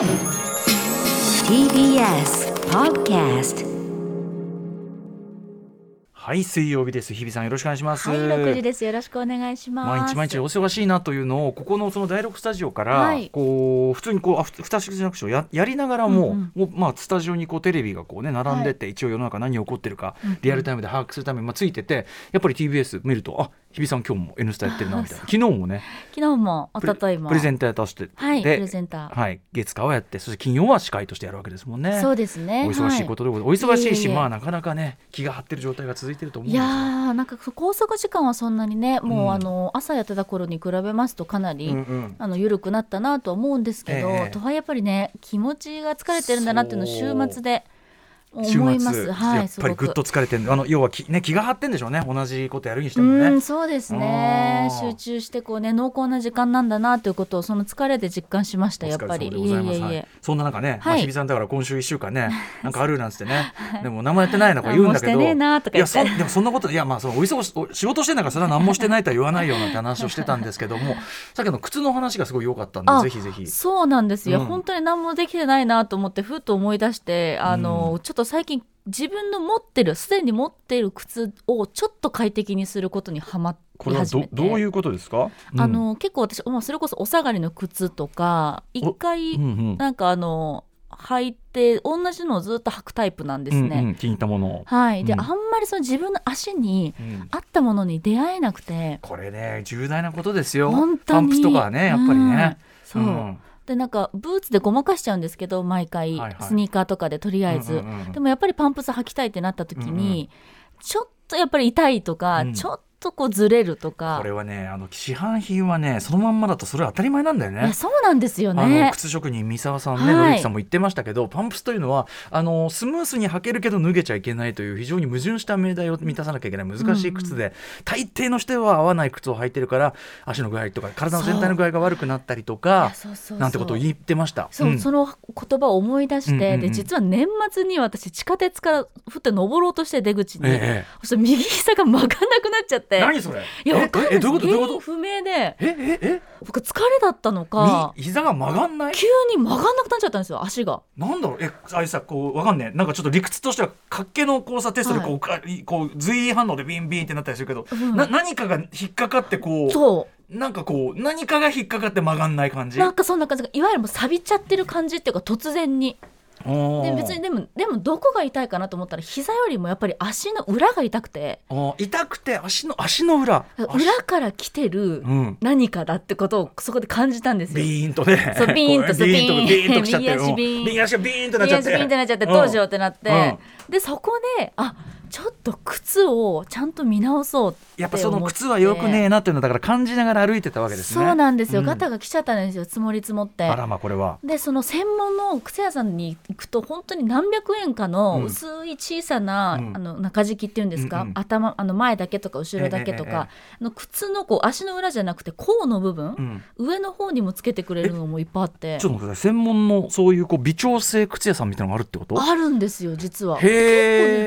TBS Podcast はい水曜日です。日比さんよろしくお願いします。はい、6時です。よろしくお願いします。毎日毎日お忙しいなというのをここのその第6スタジオから、はい。こう普通にこうあふふたしくじゃなくてややりながらも,、うんもうまあ、スタジオにこうテレビがこうね並んでて、一応世の中何起こってるか、リアルタイムで把握するために、まあ、ついててやっぱり TBS 見るとあ日比さん今日も「N スタ」やってるなみたいな。昨日もね。昨日も一昨日も。プレゼンターとして。はい、でプレゼンター。はい、月火をやってそして金曜は司会としてやるわけですもんね。そうですね。お忙しいことでございます、お忙しいしまあなかなかね気が張ってる状態が続いてると思うんいですよ。やーなんか拘束時間はそんなにねもう、うん。あの朝やってた頃に比べますとかなり、うんうん。あの緩くなったなとは思うんですけど、ええ。とはやっぱりね気持ちが疲れてるんだなっていうのを週末で週思いま末す。はい、やっぱりぐっと疲れてるあの要は気,、ね、気が張ってんでしょうね。同じことやるにしてうもね。んそうですね。集中してこうね濃厚な時間なんだなということをその疲れで実感しましたやっぱり。いそんな中ね、まあ、はい日比さんだから今週1週間ね なんかあるなんつってね。でも何もやってないのか言うんだけど。いやそでもそんなこといやまあそのお忙しお仕事してんだからそれは何もしてないとは言わないようなって話をしてたんですけども さっきの靴の話がすごい良かったんであぜひぜひ。そうなんですよ、うん。本当に何もできてないなと思ってふっと思い出してあの、ちょっと最近自分の持ってるすでに持っている靴をちょっと快適にすることにはまこれはどどういうことですか、あの結構私、まあ、それこそお下がりの靴とか一回うんうん。なんかあの履いて同じのをずっと履くタイプなんですね。うんうん。気に入ったものを、はい、で、うん。あんまりその自分の足にうん。合ったものに出会えなくて。これね重大なことですよ。本当に。パンプスとかはねやっぱりね、うんそう、でなんかブーツでごまかしちゃうんですけど毎回、はいはい。スニーカーとかでとりあえず、うんうんうんでもやっぱりパンプス履きたいってなった時に、ちょっとやっぱり痛いとか、うん。ちょっとこうずれるとか。これはねあの市販品はねそのまんまだとそれは当たり前なんだよね。そうなんですよあのね。靴職人三沢さんね、はい。さんも言ってましたけどパンプスというのはあのスムースに履けるけど脱げちゃいけないという非常に矛盾した命題を満たさなきゃいけない難しい靴で、大抵の人は合わない靴を履いてるから足の具合とか体の全体の具合が悪くなったりといかなんてことを言ってました。そう、ん。その言葉を思い出して、うんうんうん。で実は年末に私地下鉄からふって登ろうとして出口に、ええ。そし右膝が曲がんなくなっちゃって何それ？いやわかんないどういうこと？どういうこ原因不明で。とええ？僕疲れだったのえか。み膝が曲がんない？急に曲がんなくなっちゃったんですよ足が。なんだろう？えあれさこうわかんねえ。なんかちょっと理屈としては活気の交差テストでこう、かこう随意反応でビンビンってなったりするけど、うん。な何かが引っかかってこうそなんかこう何かが引っかかって曲がんない感じ？うなんかそんな感じ。がいわゆるもう錆びちゃってる感じっていうか突然にで別にでもでもどこが痛いかなと思ったら膝よりもやっぱり足の裏が痛くて。痛くて足の足の裏。足裏から来てるうん。何かだってことをそこで感じたんですよ。ビーンとね。そうビーンとビーン。とビーンときちゃって。右足ビーンうん。右足がビーンとなっちゃってどうしようってなって、うん。でそこであちょっと靴をちゃんと見直そうって思って。やっぱその靴はよくねえなっていうのはだから感じながら歩いてたわけですね。そうなんですよ、うん。ガタが来ちゃったんですよ積もり積もって。あらまあこれは。でその専門の靴屋さんに行くと本当に何百円かの薄い小さな、うん。あの中敷きっていうんですか、うんうん。頭あの前だけとか後ろだけとか、ええええあの靴のこう足の裏じゃなくて甲の部分、うん。上の方にもつけてくれるのもいっぱいあって。ちょっと待ってください。専門のそういうこう微調整靴屋さんみたいなのがあるってこと？あるんですよ実は。へ結構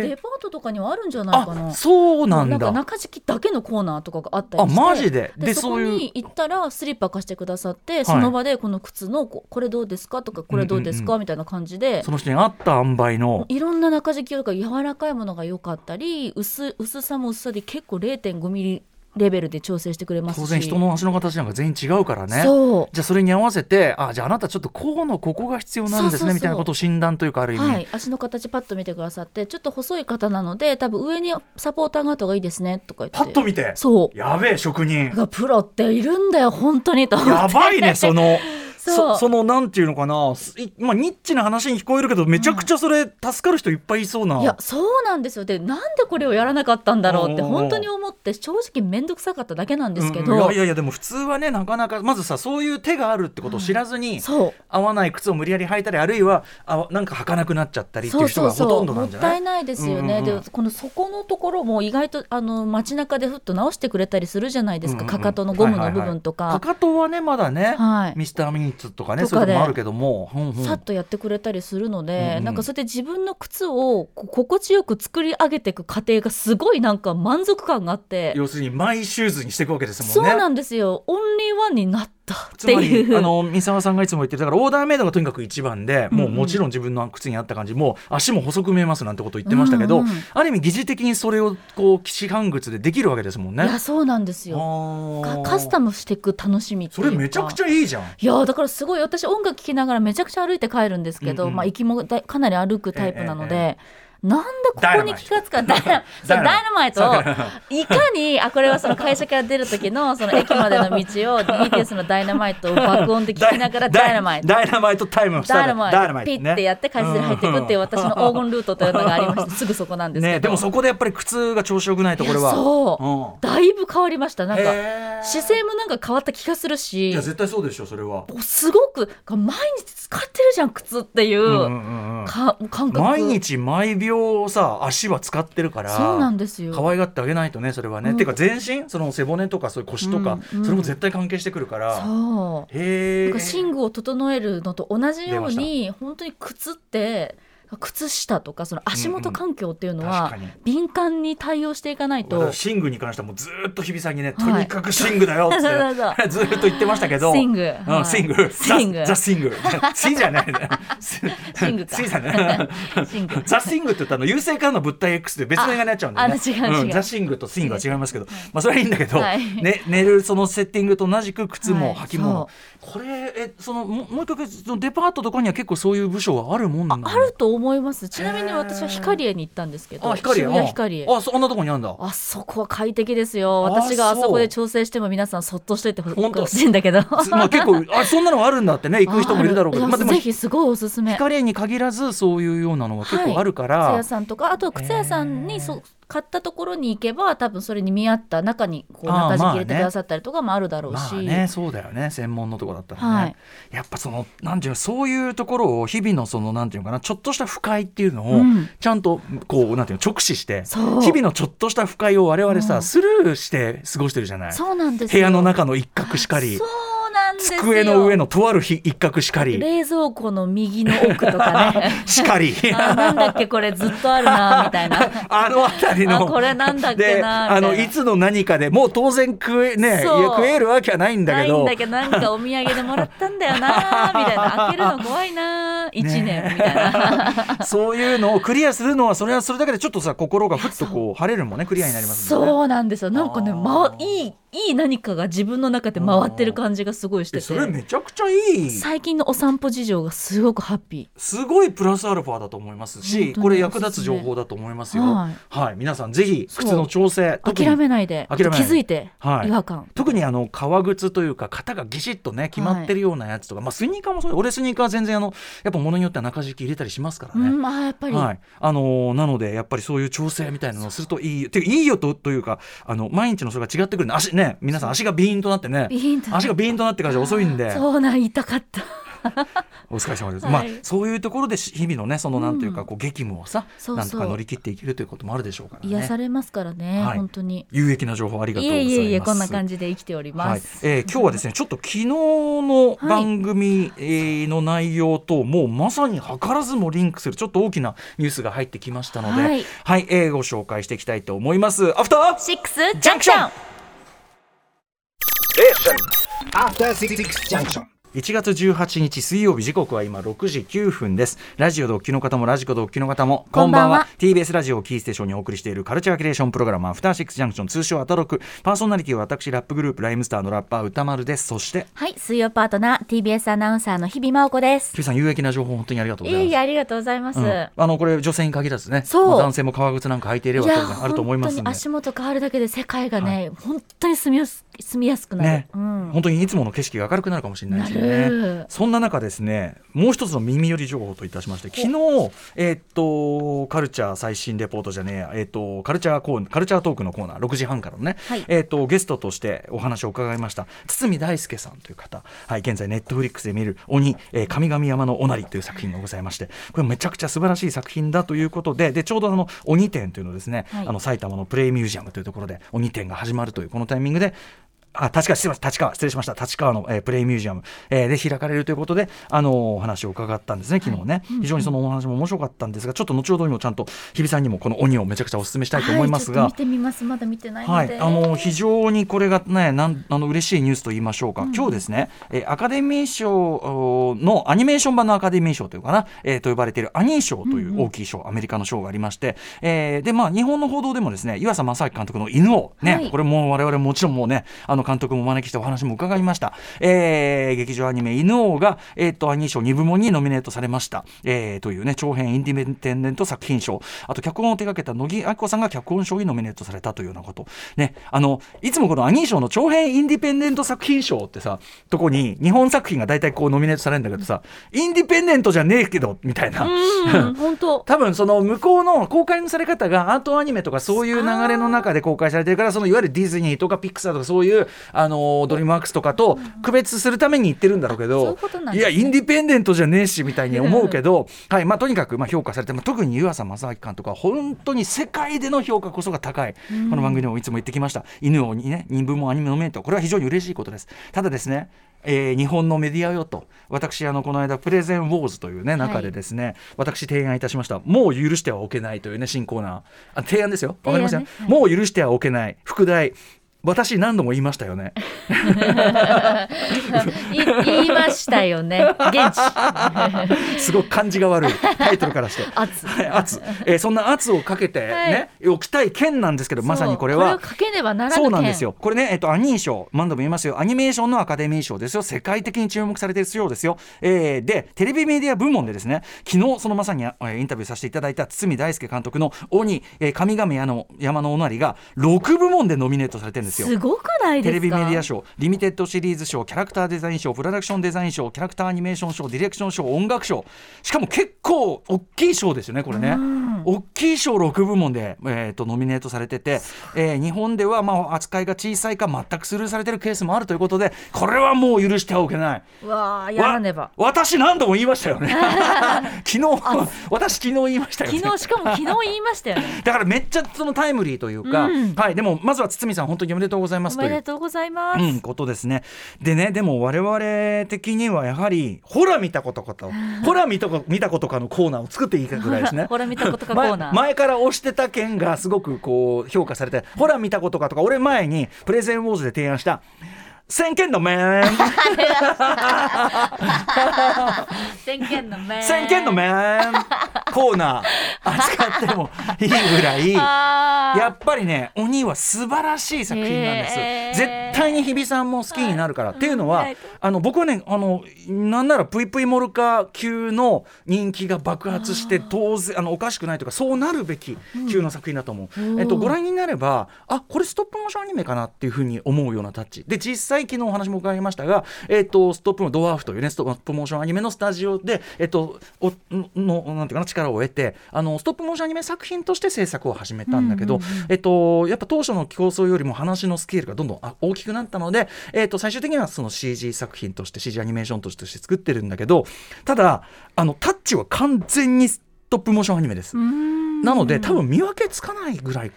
ねえデパートとかにはあるんじゃないかな。あそうなんだ。か中敷きだけのコーナーとかがあったりあして。マジで？でそこに行ったらスリッパ貸してくださって、その場でこの靴のここれどうですかとかこれどうですか、みたいな感じで。その人に合った塩梅の。いろんな中敷きとか柔らかいものが良かったり薄薄さも薄さで結構0.5ミリレベルで調整してくれますし。当然人の足の形なんか全員違うからね。そう。じゃあそれに合わせてあじゃああなたちょっとこうのここが必要なんですね。みたいなことを診断というかある意味、はい、足の形パッと見てくださってちょっと細い方なので多分上にサポーターがあった方がいいですねとか言って。パッと見て？そう。やべえ職人。がプロっているんだよ本当にとやばいねその そう。そそのなんていうのかなまあニッチな話に聞こえるけどめちゃくちゃそれ助かる人いっぱいいそうな、いやそうなんですよ。でなんでこれをやらなかったんだろうって本当に思って正直面倒くさかっただけなんですけど、うんうん。いやいやいやでも普通はねなかなかまずさそういう手があるってことを知らずに、そう。合わない靴を無理やり履いたりあるいはあなんか履かなくなっちゃったりっていう人がほとんどなんじゃない？もったいないですよね、うんうん。うんでこの底のところも意外とあの街中でふっと直してくれたりするじゃないですか、うんうんうん。かかとのゴムの部分とか、かかとはねまだね、はい。ミスターミニッツとかねそういうのもあるけども、うんうん。さっとやってくれたりするので、うんうん。なんかそれで自分の靴を心地よく作り上げていく過程がすごいなんか満足感があって、要するにマイシューズにしていくわけですもんね。そうなんですよ。オンリーワンになっだっつまていう。りあの三沢さんがいつも言ってるだからオーダーメイドがとにかく一番で、もうもちろん自分の靴に合った感じ。もう足も細く見えますなんてこと言ってましたけど、うんうん。ある意味疑似的にそれをこう市販靴でできるわけですもんね。いやそうなんですよ。かカスタムムしていく楽しみそうれめちゃくちゃいいじゃん。いやだからすごい私音楽聴きながらめちゃくちゃ歩いて帰るんですけど、うんうん。まあ行きもだかなり歩くタイプなので、なんでここに気がつかダイダイナマイト。をいかにあこれはその会社から出る時のその駅までの道を BTS のダイナマイトを爆音で聞きながらダイナマイト。ダイナマイト。タイムをしたダイナマイト。ピッてやって会社に入っていくっていう私の黄金ルートというのがありまして すぐそこなんですけど、ねでもそこでやっぱり靴が調子よくないとこれは。そう、うん。だいぶ変わりました。なんか姿勢もなんか変わった気がするし。いや絶対そうでしょそれは。すごく毎日使ってるじゃん靴っていう、か感覚。毎日毎秒さ足は使ってるからそうなんですよ。可愛がってあげないとねそれはね、うん。ていうか全身その背骨とかそういう腰とか、うんうん。それも絶対関係してくるから、そう。へえなんか寝具を整えるのと同じように本当に靴って靴下とかその足元環境っていうのは敏感に対応していかないと、私寝具に関してはもうずーっと日比さんにね、はい。とにかく寝具だよって ずーっと言ってましたけど。スイングうんはい。スイングザ・ザスイングじゃない。シングか。スイじゃない。シングザ・スイングって言ったの優勢からの物体 X で別の映画になっちゃうんでね。ああ違う違う。んザ・シングとスイングは違いますけど、まあそれはいいんだけど、はい。ね、寝るそのセッティングと同じく靴もはい。履物、これえそのももう一回そのデパートとかには結構そういう部署があるもんなのあると思います。ちなみに私は光栄に行ったんですけどあ光栄渋谷光栄ああそんなとこにあるんだ。あそこは快適ですよ。あ私があそこで調整しても皆さんそっとしといてほ本当。しいんだけど。つまあ結構あそんなのあるんだってね。行く人もいるだろうけど。あまあでもぜひすごいおすすめ。光に限らずそういうようなのが結構あるか靴ら、屋さんとかあと靴屋さんにそ買ったところに行けば多分それに見合った中にこう中敷き入れてまあねくださったりとかもあるだろうし、まあね。そうだよね。専門のとこだったらね、はい。やっぱそのなんていうのそういうところを日々のそのなんていうのかなちょっとした不快っていうのをうん。ちゃんとこうなんていうの直視して日々のちょっとした不快を我々さ、うん。スルーして過ごしてるじゃない。そうなんです部よ屋の中の一角しかり。そうなんですよ。机の上のとある日一角しかり。冷蔵庫の右の奥とかね。しかり。あなんだっけこれずっとあるなみたいな。あの辺りの。あこれなんだっけなあのいつの何かでもう当然食えね食えるわけはないんだないんけどだけどなんかお土産でもらったんだよな みたいな。開けるの怖いな1年みたいな、そういうのをクリアするのはそれはそれだけでちょっとさ心がふっとこう晴れるもんねクリアになりますね。そうなんですよ。なんかね、ま、いいいい何かが自分の中で回ってる感じがすごいしてえそれてめちゃくちゃいい。最近のお散歩事情がすごくハッピすごいプラスアルファだと思います本しこれ役立つ情報だと思いますよ。ははい。い、皆さんぜひ靴の調整ー諦めいないで。諦めない気づいて、はい。違和感。特にあの革靴というか型がギシッとね決まってるようなやつとか、まあスニーカーもそう俺スニーカーは全然あのやっぱ物によっては中敷き入れたりしますからね。うんあーやっぱり、はい、あのーなのでやっぱりそういう調整みたいなのをするといいてかいいよとというかあの毎日のそれが違ってくるんで足ね皆さん足がビーンとなってね。足がビーンとなってからじゃ遅いんで。そうなん痛かった。お疲れ様です、はい。まあそういうところでし日々のねそのなんというかうん。こう激務をさ、そうそう。なんとか乗り切っていけるということもあるでしょうからね。癒されますからね、はい。本当に。有益な情報ありがとうございます。いえいえいえこんな感じで生きておりはい。ます、えー今日はですねちょっと昨日の番組、えーの内容ともうまさに図らずもリンクするちょっと大きなニュースが入ってきましたので、ははい。いえーご紹介していきたいと思います。アフターシックスジャンクション After Six Junction. 1月18日水曜日時刻は今6時9分です。ラジオドッキの方もラジコドッキの方もこんばんは。TBS ラジオをキーステーションにお送りしているカルチャーキュレーションプログラムアフターシックスジャンクション通称アトロク。パーソナリティは私ラップグループライムスターのラッパー歌丸です。そしてはい水曜パートナー TBS アナウンサーの日々真央子です。キュさん有益な情報本当にありがとうごいえざいます。いえありがとうございます、うん。あのこれ女性に限らずねそう。まあ男性も革靴なんか履いていればあると思いますん足元変わるだけで世界がね、本当に住みやす住みやすくなる、ね、うん、本当にいつもの景色が明るくなるかもしれないしなねるそんな中ですねもう一つの耳寄り情報といたしまして昨日えーっとカルチャー最新レポートじゃねえやえーっとカルチャーコーカルチャートークのコーナー6時半からのね、はい。えーっとゲストとしてお話を伺いました堤大輔さんという方。はい現在ネットフリックスで見る鬼、えー神々山のおなりという作品がございましてこれめちゃくちゃ素晴らしい作品だということででちょうどあの鬼展というのをですね、はい。あの埼玉のプレイミュージアムというところで鬼展が始まるというこのタイミングであ立川立川失礼しました。立川の、えープレイミュージアム、えーで開かれるということで、あのーお話を伺ったんですね昨日ね、非常にそのお話も面白かったんですがちょっと後ほどにもちゃんと日比さんにもこの鬼をめちゃくちゃお勧めしたいと思いますが、はい、ちょっと見てみます。まだ見てないので、はい、あの非常にこれがね、なんあの嬉しいニュースと言いましょうか、今日ですね、えーアカデミー賞おのアニメーション版のアカデミー賞というかな、えーと呼ばれているアニー賞という大きい賞、アメリカの賞がありまして、えーでまあ日本の報道でもですね、岩佐正明監督の犬をね、はい。これも我々もちろんもうね、あの監督もお招きしてお話も伺いました。えー劇場アニメ犬王がえっ、とアニー賞2部門にノミネートされました、えーというね長編インディペンデント作品賞、あと脚本を手掛けた野木亜紀子さんが脚本賞にノミネートされたというようなこと。ね、あのいつもこのアニー賞の長編インディペンデント作品賞ってさとこに日本作品が大体こうノミネートされるんだけどさインディペンデントじゃねえけどみたいな。うん 本当多分その向こうの公開のされ方がアートアニメとかそういう流れの中で公開されてるからそのいわゆるディズニーとかピクサーとかそういうあのドリームワークスとかと区別するために言ってるんだろうけどいやインディペンデントじゃねえしみたいに思うけどはいまあとにかくまあ評価されてまあ特に湯浅正明監督は本当に世界での評価こそが高いこの番組でもいつも言ってきました。犬王にね人文もアニメノミネートこれは非常に嬉しいことです。ただですねえー日本のメディアよと私あのこの間プレゼンウォーズというね中でですね、私提案いたしました。もう許してはおけないというね新コーナー。あ提案ですよ。わかりますよ、提案ね。もう許してはおけない。副題私何度も言いましたよね。い言いましたよね。現地 すごく感じが悪いタイトルからして。圧。はい圧、えーそんな圧をかけてね、おきたい件なんですけどまさにこれは。そうこれをかけねばならぬそうなんですよ。よ。これね、えっと、アニー賞、何度も言いますよ、アニメーションのアカデミー賞ですよ、世界的に注目されている賞ですよ。えーで、テレビメディア部門でですね、昨日そのまさに、えーインタビューさせていただいた堤大輔監督の鬼、えー、神々屋の山のおなりが、6部門でノミネートされてるんですよ。すごくないですか？テレビメディア賞、リミテッドシリーズ賞、キャラクターデザイン賞、プロダクションデザイン賞、キャラクターアニメーション賞、ディレクション賞、音楽賞、しかも結構大きい賞ですよね、これね。大きい賞6部門で、えー、とノミネートされてて、えー日本ではまあ扱いが小さいか全くスルーされてるケースもあるということで、これはもう許してはおけない。うわあやらねばわ私何度も言いましたよね。昨日、私昨日言いましたよね。昨日しかも昨日言いましたよねだからめっちゃそのタイムリーというか、うんはい、でもまずは堤さん本当にでとうございまおすというめでとうございます、うん、ことですね。でね、でも我々的にはやはり、ほら見たことかと、ほら見たこ見たことかのコーナーを作っていいかぐらいですね。ほら見たことかコーナー前前から推してた件がすごくこう評価されて、ほら見たことかとか、俺前にプレゼンウォーズで提案した、先見の面。宣言の面。先見の面。コーナー扱ってもいいぐらい。やっぱりね鬼は素晴らしい作品なんです、絶対に日比さんも好きになるから、っていうのは、はいあの僕はねあのなんならプイプイモルカ級の人気が爆発して当然あのおかしくないというかそうなるべき級の作品だと思う、えっと、ご覧になればあこれストップモーションアニメかなっていうふうに思うようなタッチ。で実際昨日お話も伺いましたが、えっと、ストップのドワーフというねストップモーションアニメのスタジオで、えっと、おのなんていうかな力を得てあのストップモーションアニメ作品として制作を始めたんだけど、えっと、やっぱ当初の競争よりも話のスケールがどんどんあ大きくなったので、えっと、最終的にはその CG 作品として CG アニメーションとして作ってるんだけどただあのタッチは完全にストップモーションアニメです。なので多分見分けつかないぐらい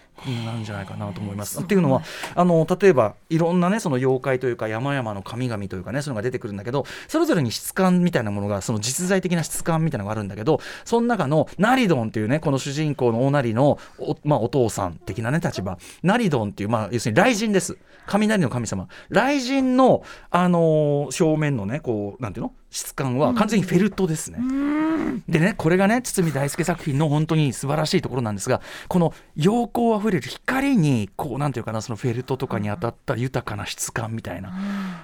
なんじゃないかなと思います。っていうのはあの例えばいろんなねその妖怪というか山々の神々というかねそういうのが出てくるんだけどそれぞれに質感みたいなものがその実在的な質感みたいなのがあるんだけどその中のナリドンっていうねこの主人公のおなりのお,、まあ、お父さん的なね立場。ナリドンっていうまあ要するに雷神です。雷の神様。雷神のあのー正面のねこうなんていうの？質感は完全にフェルトですね。でねこれがね堤大輔作品の本当に素晴らしいところなんですがこの陽光あふれる光にこうなんていうかなそのフェルトとかに当たった豊かな質感みたいな。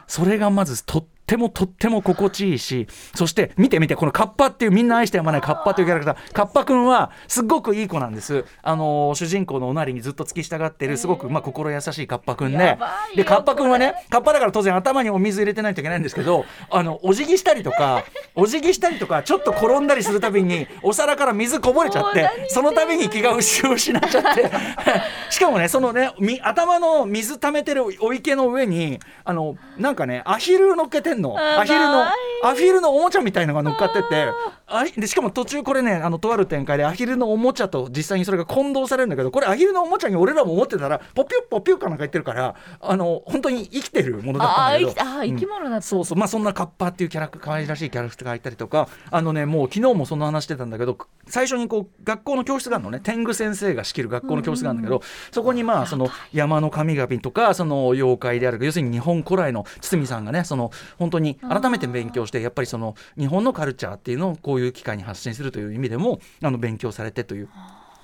それがまずとってもとっても心地いいしそして見て見てこのカッパっていうみんな愛してやまないカッパというキャラクター。カッパくんはすっごくいい子なんです。あのー主人公のおなりにずっと付き従ってるすごくまあ心優しいカッパくんででカッパくんはねカッパだから当然頭にお水入れてないといけないんですけどあのお辞儀したりとかお辞儀したりとかちょっと転んだりするたびにお皿から水こぼれちゃってその度に気が失っちゃって。しかもねそのねみ頭の水溜めてるお池の上にあのなんかねアヒル乗っけててんの。あアヒルのアヒルのおもちゃみたいのが乗っかってて。あでしかも途中これねあのとある展開でアヒルのおもちゃと実際にそれが混同されるんだけどこれアヒルのおもちゃに俺らも思ってたらポピュッポピュッかなんか言ってるからあの本当に生きてるものだったんだけど。あー生きあー生き物だった。そうそう。まあそんなカッパっていうキャラク可愛らしいキャラクターがいたりとかあのねもう昨日もその話してたんだけど最初にこう学校の教室があるのね。天狗先生が仕切る学校の教室があるんだけど、そこにまあその山の神々とかその妖怪である要するに日本古来の堤さんがねその本当に改めて勉強してやっぱりその日本のカルチャーっていうのをこういう機会に発信するという意味でもあの勉強されてという。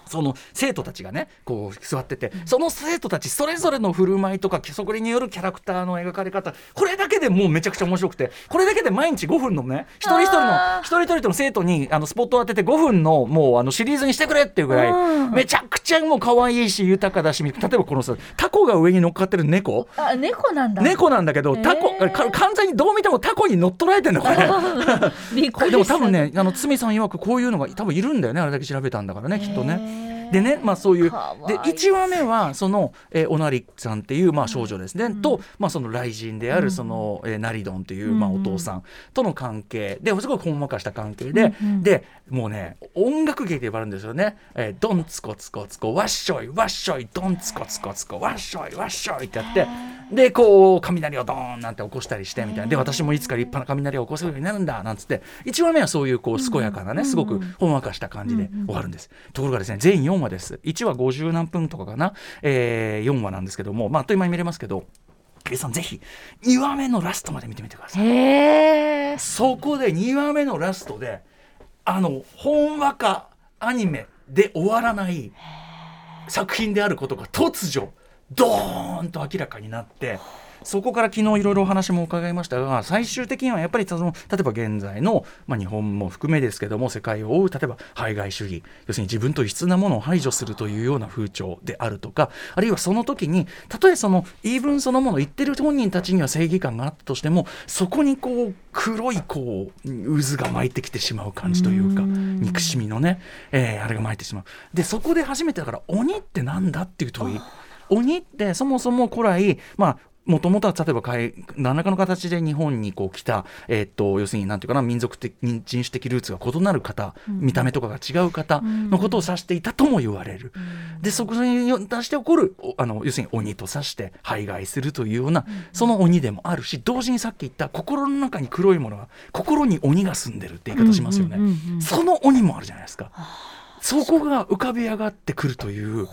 その生徒たちがねこう座ってて、その生徒たちそれぞれの振る舞いとかそこによるキャラクターの描かれ方これだけでもうめちゃくちゃ面白くてこれだけで毎日5分のね一人一人の一人一人の生徒にあのスポットを当てて5分のもうあのシリーズにしてくれっていうぐらい、うん。めちゃくちゃもう可愛いし豊かだし例えばこのさタコが上に乗っかってる猫。あ猫なんだ。猫なんだけどタコ、完全にどう見てもタコに乗っ取られてんのこれ。でも多分ねあの堤さん曰くこういうのが多分いるんだよねあれだけ調べたんだからねきっとね。でねまあそういうで1話目はその、えー、おなりさんっていう、まあ、少女ですね、と、まあ、その雷神であるその、えー、ナリドンという、まあ、お父さんとの関係。ですごいほんわかした関係で、でもうね音楽芸で呼ばれるんですよね「えー、ドンツコツコツコワッショイワッショイドンツコツコツコワッショイワッショイ」ってやってでこう雷をドーンなんて起こしたりしてみたいな。で私もいつか立派な雷を起こせるようになるんだなんつって。1話目はそういうこう健やかなねすごくほんわかした感じで終わるんです。ところがですね全4話です。1話50何分とかかな、えー、4話なんですけどもまああっという間に見れますけど皆さんぜひ2話目のラストまで見てみてください。そこで2話目のラストであのほんわかアニメで終わらない作品であることが突如ドーンと明らかになってそこから昨日いろいろお話も伺いましたが最終的にはやっぱりその例えば現在の、まあ、日本も含めですけども世界を覆う例えば排外主義要するに自分と異質なものを排除するというような風潮であるとかあるいはその時にたとえその言い分そのもの言ってる本人たちには正義感があったとしてもそこにこう黒いこう渦が巻いてきてしまう感じというか憎しみのね、えーあれが巻いてしまう。でそこで初めてだから鬼ってなんだっていう問い鬼ってそもそも古来まあもともとは例えば海何らかの形で日本にこう来た、えーっと要するになんていうかな民族的人種的ルーツが異なる方、見た目とかが違う方のことを指していたとも言われる、でそこに出して起こるおあの要するに鬼と指して排外するというような、その鬼でもあるし同時にさっき言った心の中に黒いものが心に鬼が住んでるって言い方しますよね、うんうんうんうんその鬼もあるじゃないですか。そこが浮かび上がってくるという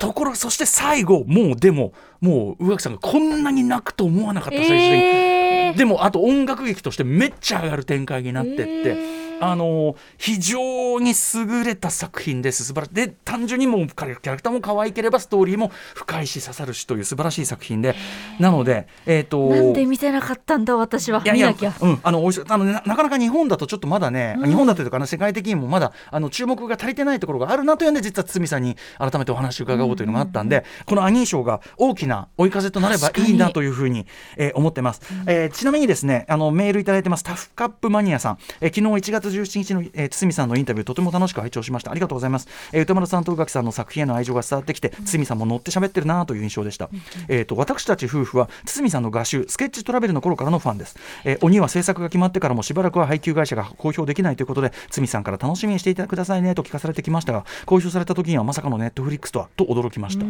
ところそして最後もうでももう宇垣さんがこんなに泣くと思わなかった最終的に、えー。でもあと音楽劇としてめっちゃ上がる展開になってって、えーあの非常に優れた作品です。素晴らしいで単純にもうキャラクターも可愛ければストーリーも深いし刺さるしという素晴らしい作品で。なのでえっ、となんで見せなかったんだ私は。いやいや見なきゃ、うん、あのおいしあのななかなか日本だとちょっとまだね、日本だというかな世界的にもまだあの注目が足りてないところがあるなというんで実は堤さんに改めてお話を伺おうというのがあったんで、このアニー賞が大きな追い風となればいいなというふうに、えー思ってます、えーちなみにですねあのメールいただいてます。タフカップマニアさん、えー昨日1月17日の、えー堤さんのインタビューとても楽しく拝聴しました。ありがとうございます、えー歌丸さんと宇垣さんの作品への愛情が伝わってきて堤さんも乗って喋ってるなという印象でした、えーと私たち夫婦は堤さんの画集スケッチトラベルの頃からのファンです、えー鬼は制作が決まってからもしばらくは配給会社が公表できないということで堤さんから楽しみにしていてくださいねと聞かされてきましたが公表された時にはまさかのネットフリックスとはと驚きました、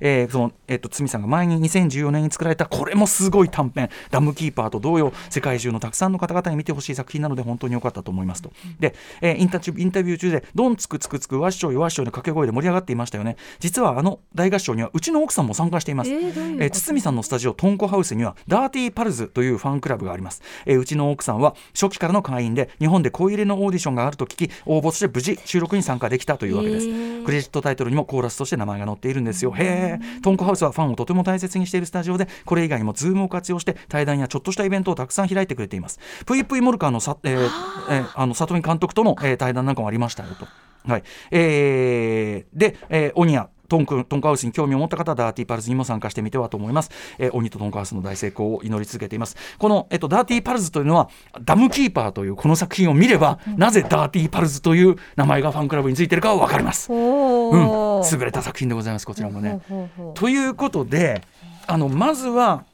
えーその、えー、と堤さんが前に2014年に作られたこれもすごい短編。ダムキーパーと同様世界中のたくさんの方々に見てほしい作品なので本当に良かったと思いますと。で、えーインタインタビュー中でドンつくつくつくわっしょいわっしょいの掛け声で盛り上がっていましたよね。実はあの大合唱にはうちの奥さんも参加しています、えーえー堤さんのスタジオトンコハウスにはダーティーパルズというファンクラブがあります、えーうちの奥さんは初期からの会員で日本で声入れのオーディションがあると聞き応募して無事収録に参加できたというわけです、クレジットタイトルにもコーラスとして名前が載っているんですよ。へえトンコハウスはファンをとても大切にしているスタジオでこれ以外にもズームを活用して対談やちょっとしたイベントをたくさん開いてくれています。ぷいぷいモルカーのさ、えー。えーあの見里監督との、えー対談なんかもありましたよと。はい。えーで、えー ONIとトンコハウスに興味を持った方はダーティーパルズにも参加してみてはと思います、えー、 ONIとトンコハウスの大成功を祈り続けています。この、えっと、ダーティーパルズというのはダムキーパーというこの作品を見れば、なぜダーティーパルズという名前がファンクラブについているかは分かります。おうん。ー優れた作品でございますこちらもね。ということであのまずは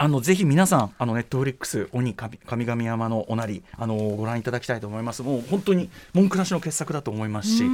あのぜひ皆さんあのネットフリックス鬼神神々山のおなりあのご覧いただきたいと思います。もう本当に文句なしの傑作だと思いますし、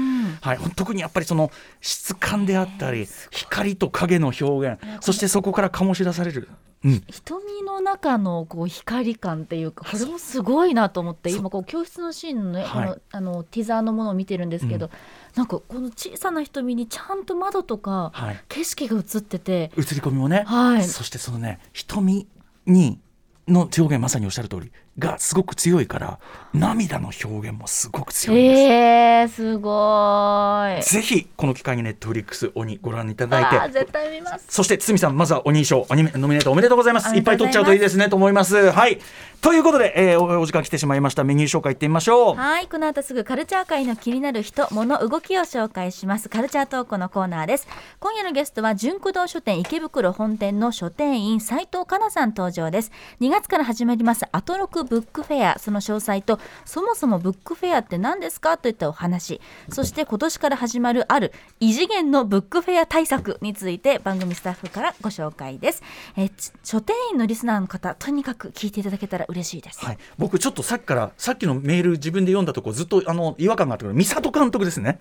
はい、特にやっぱりその質感であったり光と影の表現そしてそこから醸し出される、うん、瞳の中のこう光感っていうかこれもすごいなと思って今こう教室のシーンのね、はい。あのあのティザーのものを見てるんですけど、なんかこの小さな瞳にちゃんと窓とかはい。景色が映ってて、映り込みもね、はい。そしてそのね瞳にの表現まさにおっしゃる通りがすごく強いから涙の表現もすごく強いんです。えー、すごい。ぜひこの機会にネットフリックス鬼ご覧いただいて絶対見ます。そして堤さんまずは鬼賞アニメノミネートおめでとうございますいっぱい取っちゃうといいですねと思いますはいということで、えーおお時間来てしまいましたメニュー紹介いってみましょうはい、この後すぐカルチャー界の気になる人、物、動きを紹介します。カルチャートークのコーナーです。今夜のゲストは、純駆動書店池袋本店の書店員斉藤香奈さん登場です。2月から始まりますアトロクブックフェア、その詳細と、そもそもブックフェアって何ですかといったお話、そして今年から始まるある異次元のブックフェア対策について番組スタッフからご紹介です。え書店員のリスナーの方、とにかく聞いていただけたら嬉しいです。はい、僕ちょっとさっきからさっきのメール自分で読んだとこずっとあの違和感があったけど美里監督ですね。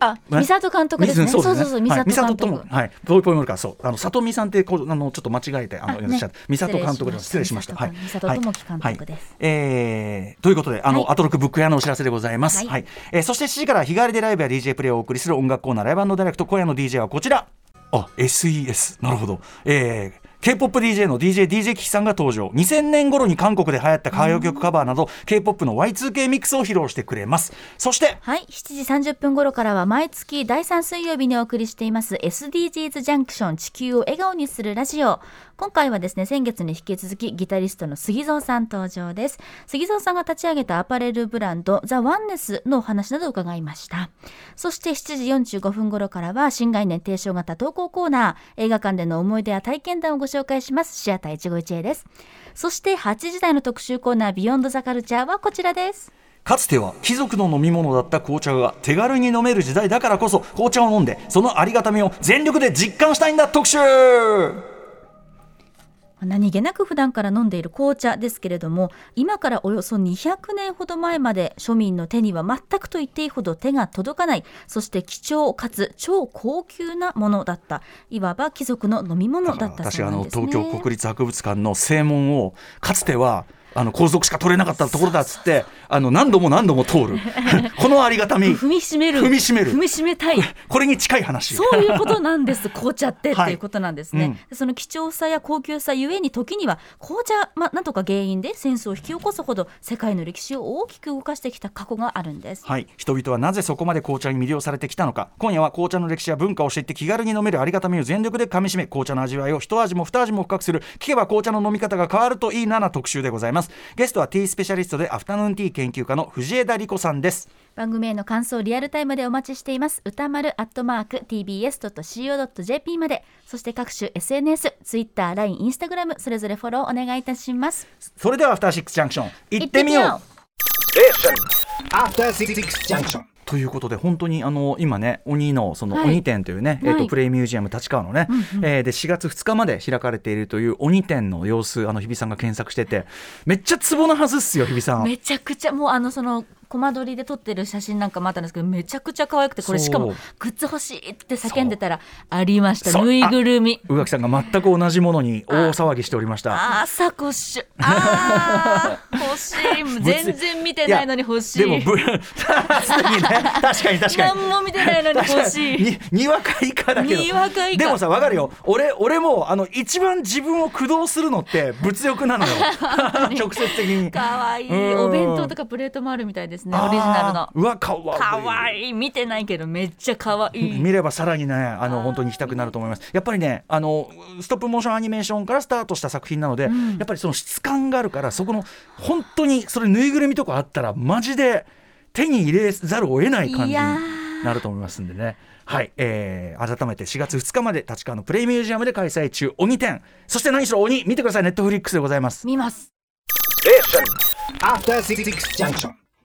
あ、ま三里監督ですね。そうそうそうそう、三はい。里監とも督。はい、ポイポイモルカそう。あの里見さんってこうあのちょっと間違えてあのあいらっしゃるね。美里監督です。失礼しました。はい、美里智樹監督です。はい。えーということであの、はい。アトロクブック屋のお知らせでございます。は、はい。いえーそして7時から日替わりでライブや DJ プレイをお送りする音楽コーナーライブダイレクト。今夜の DJ はこちら。あ SES なるほど。えー K-POP DJ の DJ、DJ キキさんが登場。2000年頃に韓国で流行った歌謡曲カバーなど、K-POP の Y2K ミックスを披露してくれます。そして、はい、7時30分頃からは毎月第3水曜日にお送りしています SDGs ジャンクション地球を笑顔にするラジオ。今回はですね、先月に引き続きギタリストの杉蔵さん登場です。杉蔵さんが立ち上げたアパレルブランドザ・ワンネスのお話などを伺いました。そして7時45分頃からは新概念提唱型投稿コーナー、映画館での思い出や体験談をご紹介します。シアター一期一会です。そして8時台の特集コーナービヨンドザカルチャーはこちらです。かつては貴族の飲み物だった紅茶が手軽に飲める時代だからこそ紅茶を飲んでそのありがたみを全力で実感したいんだ特集何気なく普段から飲んでいる紅茶ですけれども今からおよそ200年ほど前まで庶民の手には全くと言っていいほど手が届かないそして貴重かつ超高級なものだったいわば貴族の飲み物だった私あのそうですね。東京国立博物館の正門をかつてはあの皇族しか取れなかったところだっつってあの何度も何度も通る。このありがたみ。踏みしめる。踏みしめる。踏みしめたい。これに近い話。そういうことなんです。紅茶って、はい。っていうことなんですね、うん。でその貴重さや高級さゆえに時には紅茶、まあ、なんとか原因で戦争を引き起こすほど世界の歴史を大きく動かしてきた過去があるんです。はい、人々はなぜそこまで紅茶に魅了されてきたのか。今夜は紅茶の歴史や文化を知って気軽に飲めるありがたみを全力でかみしめ紅茶の味わいを一味も二味も深くする。聞けば紅茶の飲み方が変わるといいなな特集でございますゲストはティースペシャリストでアフタヌーンティー研究家の藤枝理子さんです。番組への感想リアルタイムでお待ちしています。歌丸アットマーク tbs.co.jp まで。そして各種 SNS、Twitter、LINE、Instagram それぞれフォローお願いいたします。それではアフターシックスジャンクション行ってみよう。行って After Six Junction. ということで本当にあの今ね鬼のそのはい。鬼展というね、えーとはいプレイミュージアム立川のね、えーで4月2日まで開かれているという鬼展の様子あの日比さんが検索しててめっちゃツボなはずっすよ日比さん。めちゃくちゃもうあのそのコマ撮りで撮ってる写真なんかもあったんですけどめちゃくちゃ可愛くてこれしかもグッズ欲しいって叫んでたらありました。ぬいぐるみ。宇垣さんが全く同じものに大騒ぎしておりました。あーサコッシュあー 欲しい。全然見てないのに欲しい。でもぶ すでにね 確かに確かに。何も見てないのに欲しい。に。にわか以下だけど。にわか以下でもさわかるよ。俺俺もあの一番自分を駆動するのって物欲なのよ。直接的に。かわい。お弁当とかプレートもあるみたいですねオリジナルの。うわかわいい。かわいい。見てないけどめっちゃかわいい。見ればさらにねあの本当に行きたくなると思います。やっぱりねあのストップモーションアニメーションからスタートした作品なので、やっぱりその質感があるからそこの本当にそれぬいぐるみとかあったらマジで手に入れざるを得ない感じになると思いますんでね。はい、えー、改めて4月2日まで立川のプレイミュージアムで開催中鬼展そして何しろ鬼見てください。ネットフリックスでございます。見ます。Junction.